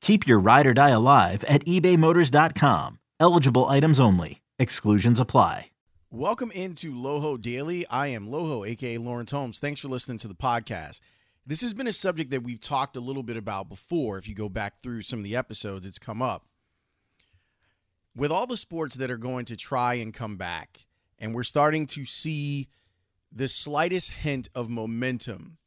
Keep your ride or die alive at ebaymotors.com. Eligible items only. Exclusions apply. Welcome into Loho Daily. I am Loho, aka Lawrence Holmes. Thanks for listening to the podcast. This has been a subject that we've talked a little bit about before. If you go back through some of the episodes, it's come up. With all the sports that are going to try and come back, and we're starting to see the slightest hint of momentum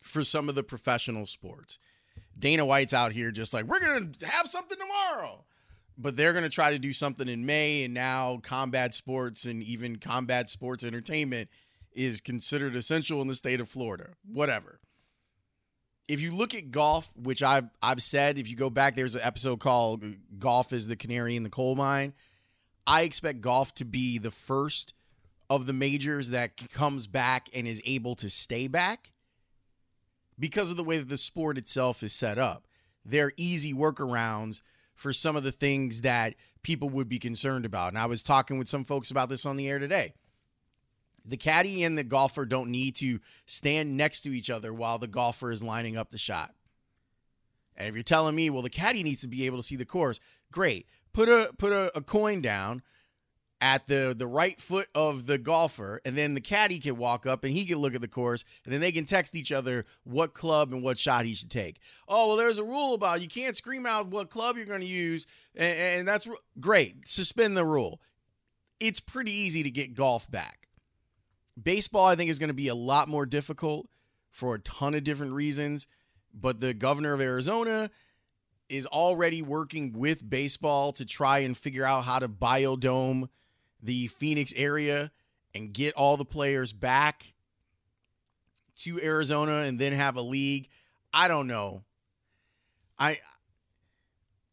for some of the professional sports. Dana White's out here just like, we're going to have something tomorrow. But they're going to try to do something in May. And now combat sports and even combat sports entertainment is considered essential in the state of Florida. Whatever. If you look at golf, which I've I've said, if you go back, there's an episode called "Golf is the Canary in the Coal Mine." I expect golf to be the first of the majors that comes back and is able to stay back because of the way that the sport itself is set up. They're easy workarounds for some of the things that people would be concerned about. And I was talking with some folks about this on the air today. The caddy and the golfer don't need to stand next to each other while the golfer is lining up the shot. And if you're telling me, well, the caddy needs to be able to see the course, great. Put a put a, a coin down at the the right foot of the golfer and then the caddy can walk up and he can look at the course and then they can text each other what club and what shot he should take. Oh well there's a rule about you can't scream out what club you're going to use and, and that's great suspend the rule. It's pretty easy to get golf back. Baseball i think is going to be a lot more difficult for a ton of different reasons but the governor of arizona is already working with baseball to try and figure out how to biodome the Phoenix area and get all the players back to Arizona and then have a league. I don't know. I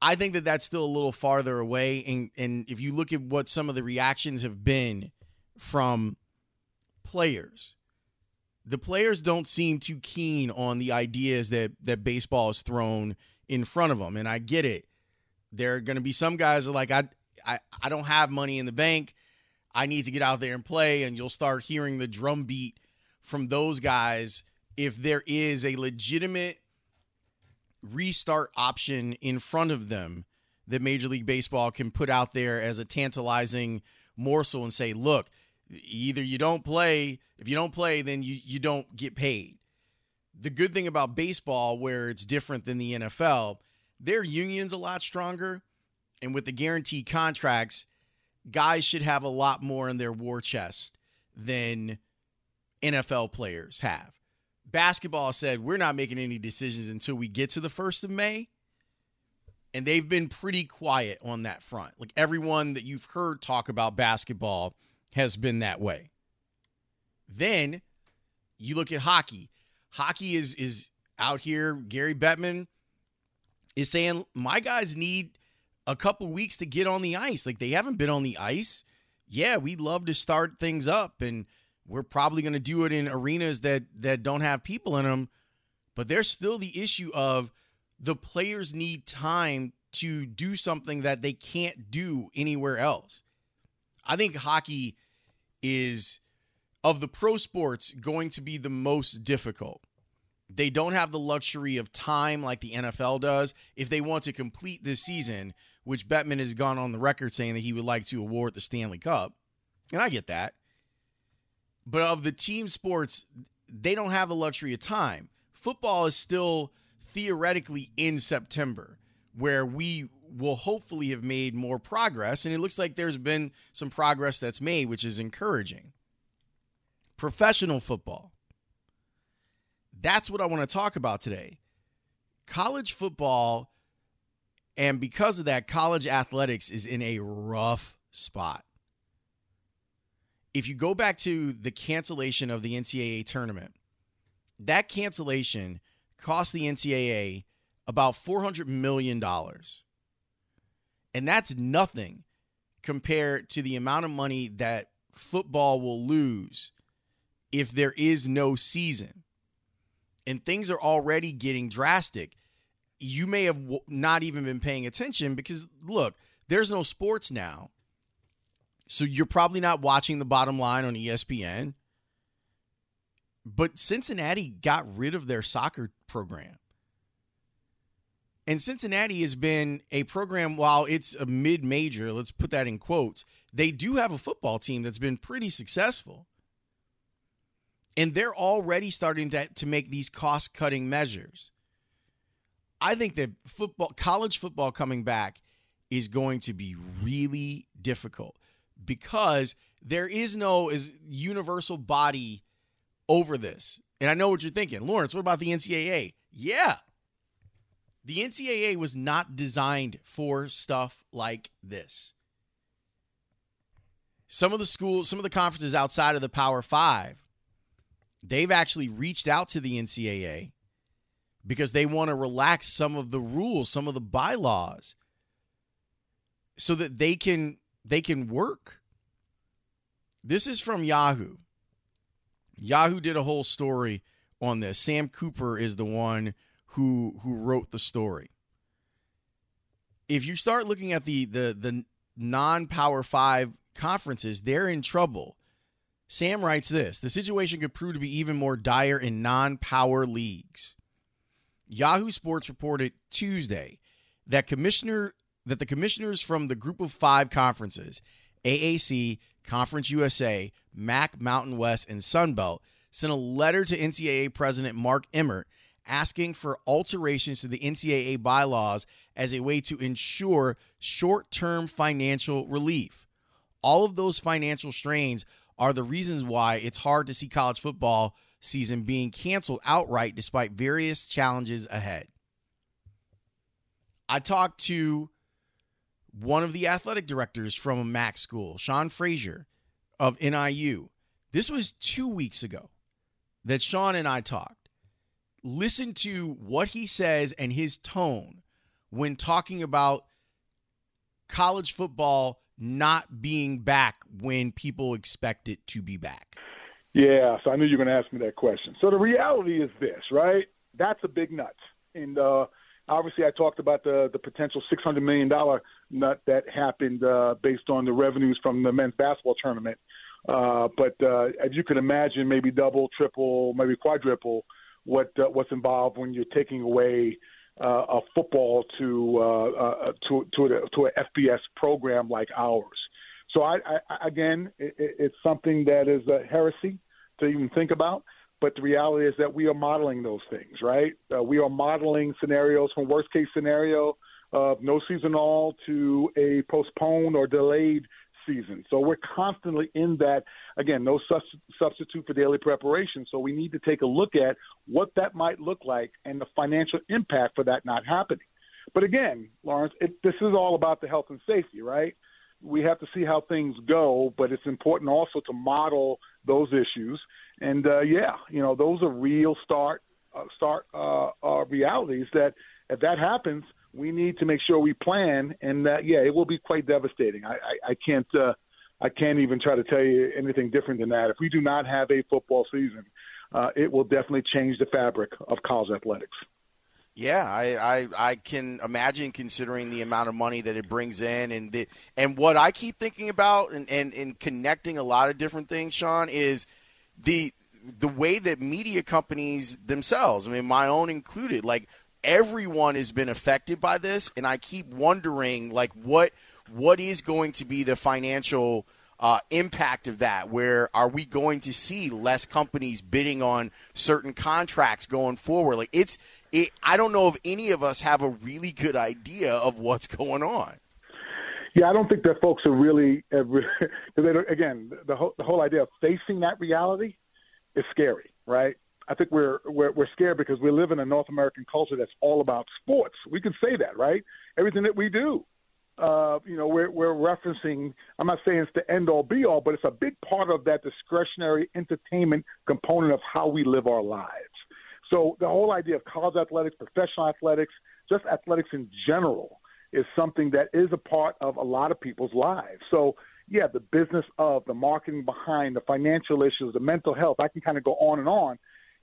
I think that that's still a little farther away and and if you look at what some of the reactions have been from players the players don't seem too keen on the ideas that that baseball is thrown in front of them and I get it. There are going to be some guys like I I, I don't have money in the bank. I need to get out there and play. And you'll start hearing the drum beat from those guys if there is a legitimate restart option in front of them that Major League Baseball can put out there as a tantalizing morsel and say, look, either you don't play, if you don't play, then you, you don't get paid. The good thing about baseball, where it's different than the NFL, their union's a lot stronger and with the guaranteed contracts, guys should have a lot more in their war chest than NFL players have. Basketball said, we're not making any decisions until we get to the 1st of May. And they've been pretty quiet on that front. Like everyone that you've heard talk about basketball has been that way. Then you look at hockey. Hockey is is out here. Gary Bettman is saying my guys need a couple weeks to get on the ice. Like they haven't been on the ice. Yeah, we'd love to start things up and we're probably going to do it in arenas that that don't have people in them, but there's still the issue of the players need time to do something that they can't do anywhere else. I think hockey is of the pro sports going to be the most difficult. They don't have the luxury of time like the NFL does. If they want to complete this season, which Bettman has gone on the record saying that he would like to award the Stanley Cup, and I get that. But of the team sports, they don't have the luxury of time. Football is still theoretically in September, where we will hopefully have made more progress. And it looks like there's been some progress that's made, which is encouraging. Professional football. That's what I want to talk about today. College football, and because of that, college athletics is in a rough spot. If you go back to the cancellation of the NCAA tournament, that cancellation cost the NCAA about $400 million. And that's nothing compared to the amount of money that football will lose if there is no season. And things are already getting drastic. You may have not even been paying attention because, look, there's no sports now. So you're probably not watching the bottom line on ESPN. But Cincinnati got rid of their soccer program. And Cincinnati has been a program, while it's a mid major, let's put that in quotes, they do have a football team that's been pretty successful. And they're already starting to, to make these cost cutting measures. I think that football, college football coming back is going to be really difficult because there is no is universal body over this. And I know what you're thinking. Lawrence, what about the NCAA? Yeah. The NCAA was not designed for stuff like this. Some of the schools, some of the conferences outside of the Power Five, they've actually reached out to the NCAA because they want to relax some of the rules, some of the bylaws, so that they can they can work. This is from Yahoo. Yahoo did a whole story on this. Sam Cooper is the one who who wrote the story. If you start looking at the the the non-power 5 conferences, they're in trouble. Sam writes this, the situation could prove to be even more dire in non-power leagues. Yahoo Sports reported Tuesday that commissioner that the commissioners from the group of 5 conferences, AAC, Conference USA, MAC Mountain West, and Sunbelt sent a letter to NCAA President Mark Emmert asking for alterations to the NCAA bylaws as a way to ensure short term financial relief. All of those financial strains are the reasons why it's hard to see college football season being canceled outright despite various challenges ahead. I talked to one of the athletic directors from a MAC school, Sean Frazier, of NIU. This was two weeks ago that Sean and I talked. Listen to what he says and his tone when talking about college football not being back when people expect it to be back. Yeah, so I knew you were going to ask me that question. So the reality is this, right? That's a big nut. And uh, obviously, I talked about the the potential six hundred million dollar nut that happened uh, based on the revenues from the men's basketball tournament. Uh, but uh, as you can imagine, maybe double, triple, maybe quadruple what uh, what's involved when you're taking away uh, a football to uh, uh, to to a, to a FBS program like ours. So I, I again, it, it's something that is a heresy to even think about. But the reality is that we are modeling those things, right? Uh, we are modeling scenarios from worst case scenario of no season all to a postponed or delayed season. So we're constantly in that. Again, no substitute for daily preparation. So we need to take a look at what that might look like and the financial impact for that not happening. But again, Lawrence, it, this is all about the health and safety, right? We have to see how things go, but it's important also to model those issues. And uh, yeah, you know, those are real start uh, start uh, uh, realities that if that happens, we need to make sure we plan, and that yeah, it will be quite devastating. I, I, I can't uh, I can't even try to tell you anything different than that. If we do not have a football season, uh, it will definitely change the fabric of college athletics. Yeah, I, I, I can imagine considering the amount of money that it brings in and the, and what I keep thinking about and, and, and connecting a lot of different things, Sean, is the the way that media companies themselves, I mean, my own included, like everyone has been affected by this, and I keep wondering, like, what what is going to be the financial uh, impact of that? Where are we going to see less companies bidding on certain contracts going forward? Like, it's it, I don't know if any of us have a really good idea of what's going on. Yeah, I don't think that folks are really, because again, the whole the whole idea of facing that reality is scary, right? I think we're, we're we're scared because we live in a North American culture that's all about sports. We can say that, right? Everything that we do, uh, you know, we're we're referencing. I'm not saying it's the end all be all, but it's a big part of that discretionary entertainment component of how we live our lives. So the whole idea of college athletics, professional athletics, just athletics in general, is something that is a part of a lot of people's lives. So yeah, the business of the marketing behind the financial issues, the mental health. I can kind of go on and on.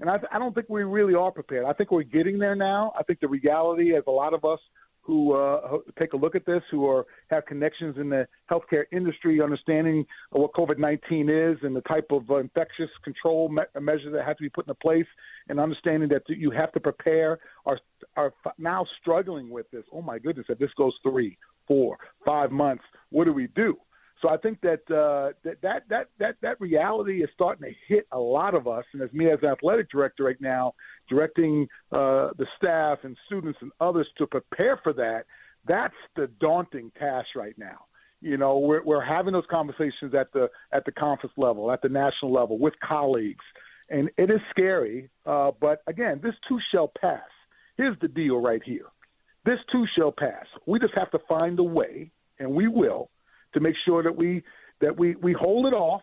And I, I don't think we really are prepared. I think we're getting there now. I think the reality, as a lot of us who uh, take a look at this, who are have connections in the healthcare industry, understanding what COVID nineteen is and the type of infectious control me- measures that have to be put into place, and understanding that you have to prepare, are are now struggling with this. Oh my goodness! If this goes three, four, five months, what do we do? So I think that, uh, that that that that that reality is starting to hit a lot of us. And as me as athletic director right now, directing uh, the staff and students and others to prepare for that, that's the daunting task right now. You know, we're we're having those conversations at the at the conference level, at the national level, with colleagues, and it is scary. Uh, but again, this too shall pass. Here's the deal right here. This too shall pass. We just have to find a way, and we will to make sure that we that we, we hold it off,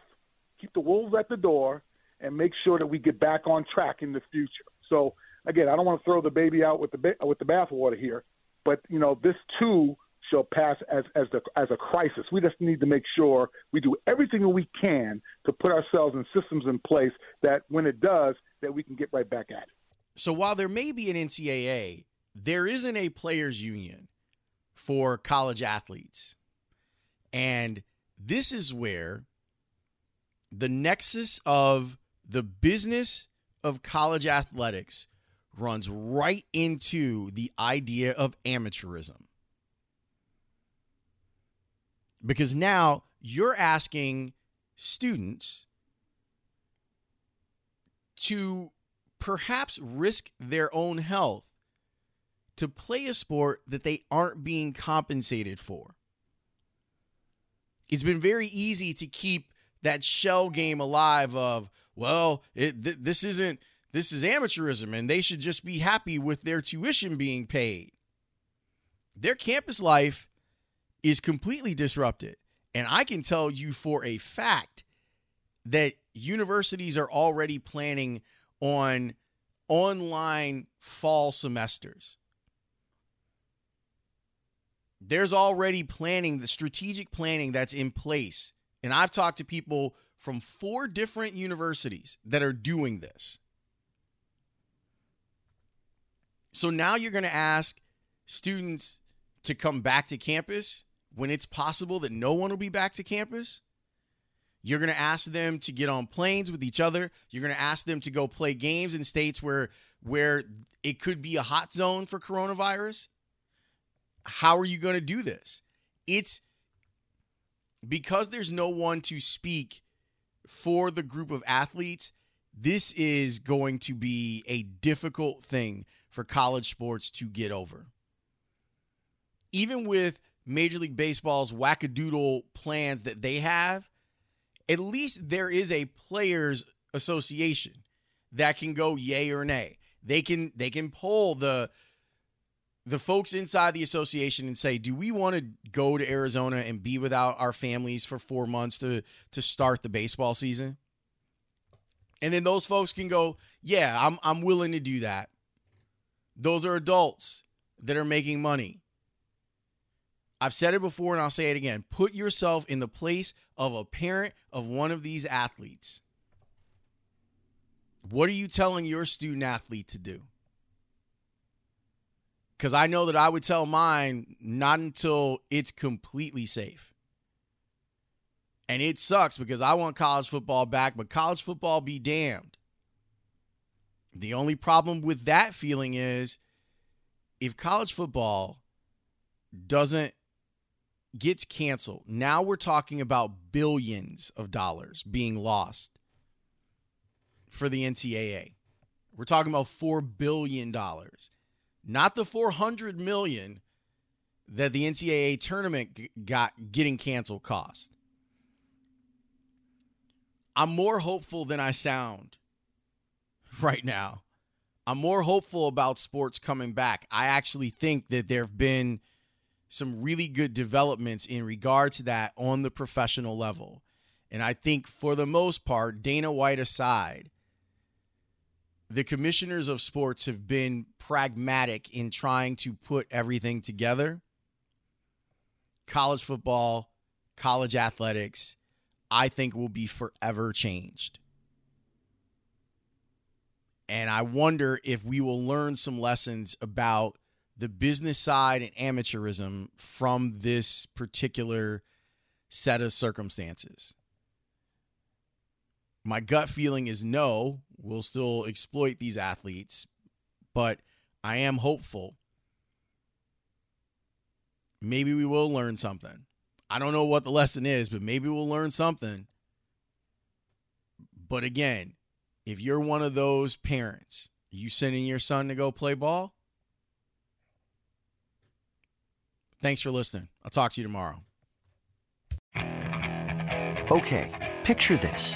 keep the wolves at the door, and make sure that we get back on track in the future. So again, I don't want to throw the baby out with the with the bathwater here, but you know this too shall pass as as the as a crisis. We just need to make sure we do everything we can to put ourselves in systems in place that when it does, that we can get right back at it. So while there may be an NCAA, there isn't a players union for college athletes. And this is where the nexus of the business of college athletics runs right into the idea of amateurism. Because now you're asking students to perhaps risk their own health to play a sport that they aren't being compensated for it's been very easy to keep that shell game alive of well it, th- this isn't this is amateurism and they should just be happy with their tuition being paid. Their campus life is completely disrupted. And i can tell you for a fact that universities are already planning on online fall semesters there's already planning, the strategic planning that's in place. And I've talked to people from four different universities that are doing this. So now you're going to ask students to come back to campus when it's possible that no one will be back to campus. You're going to ask them to get on planes with each other. You're going to ask them to go play games in states where where it could be a hot zone for coronavirus how are you going to do this? It's because there's no one to speak for the group of athletes. This is going to be a difficult thing for college sports to get over. Even with Major League Baseball's wackadoodle plans that they have, at least there is a players association that can go yay or nay. They can they can pull the the folks inside the association and say, do we want to go to Arizona and be without our families for four months to to start the baseball season? And then those folks can go, yeah, I'm I'm willing to do that. Those are adults that are making money. I've said it before and I'll say it again. Put yourself in the place of a parent of one of these athletes. What are you telling your student athlete to do? Because I know that I would tell mine not until it's completely safe. And it sucks because I want college football back, but college football be damned. The only problem with that feeling is if college football doesn't gets canceled, now we're talking about billions of dollars being lost for the NCAA. We're talking about 4 billion dollars. Not the 400 million that the NCAA tournament got getting canceled cost. I'm more hopeful than I sound right now. I'm more hopeful about sports coming back. I actually think that there have been some really good developments in regard to that on the professional level. And I think for the most part, Dana White aside, the commissioners of sports have been pragmatic in trying to put everything together. College football, college athletics, I think will be forever changed. And I wonder if we will learn some lessons about the business side and amateurism from this particular set of circumstances. My gut feeling is no, we'll still exploit these athletes, but I am hopeful. Maybe we will learn something. I don't know what the lesson is, but maybe we'll learn something. But again, if you're one of those parents, you sending your son to go play ball? Thanks for listening. I'll talk to you tomorrow. Okay, picture this.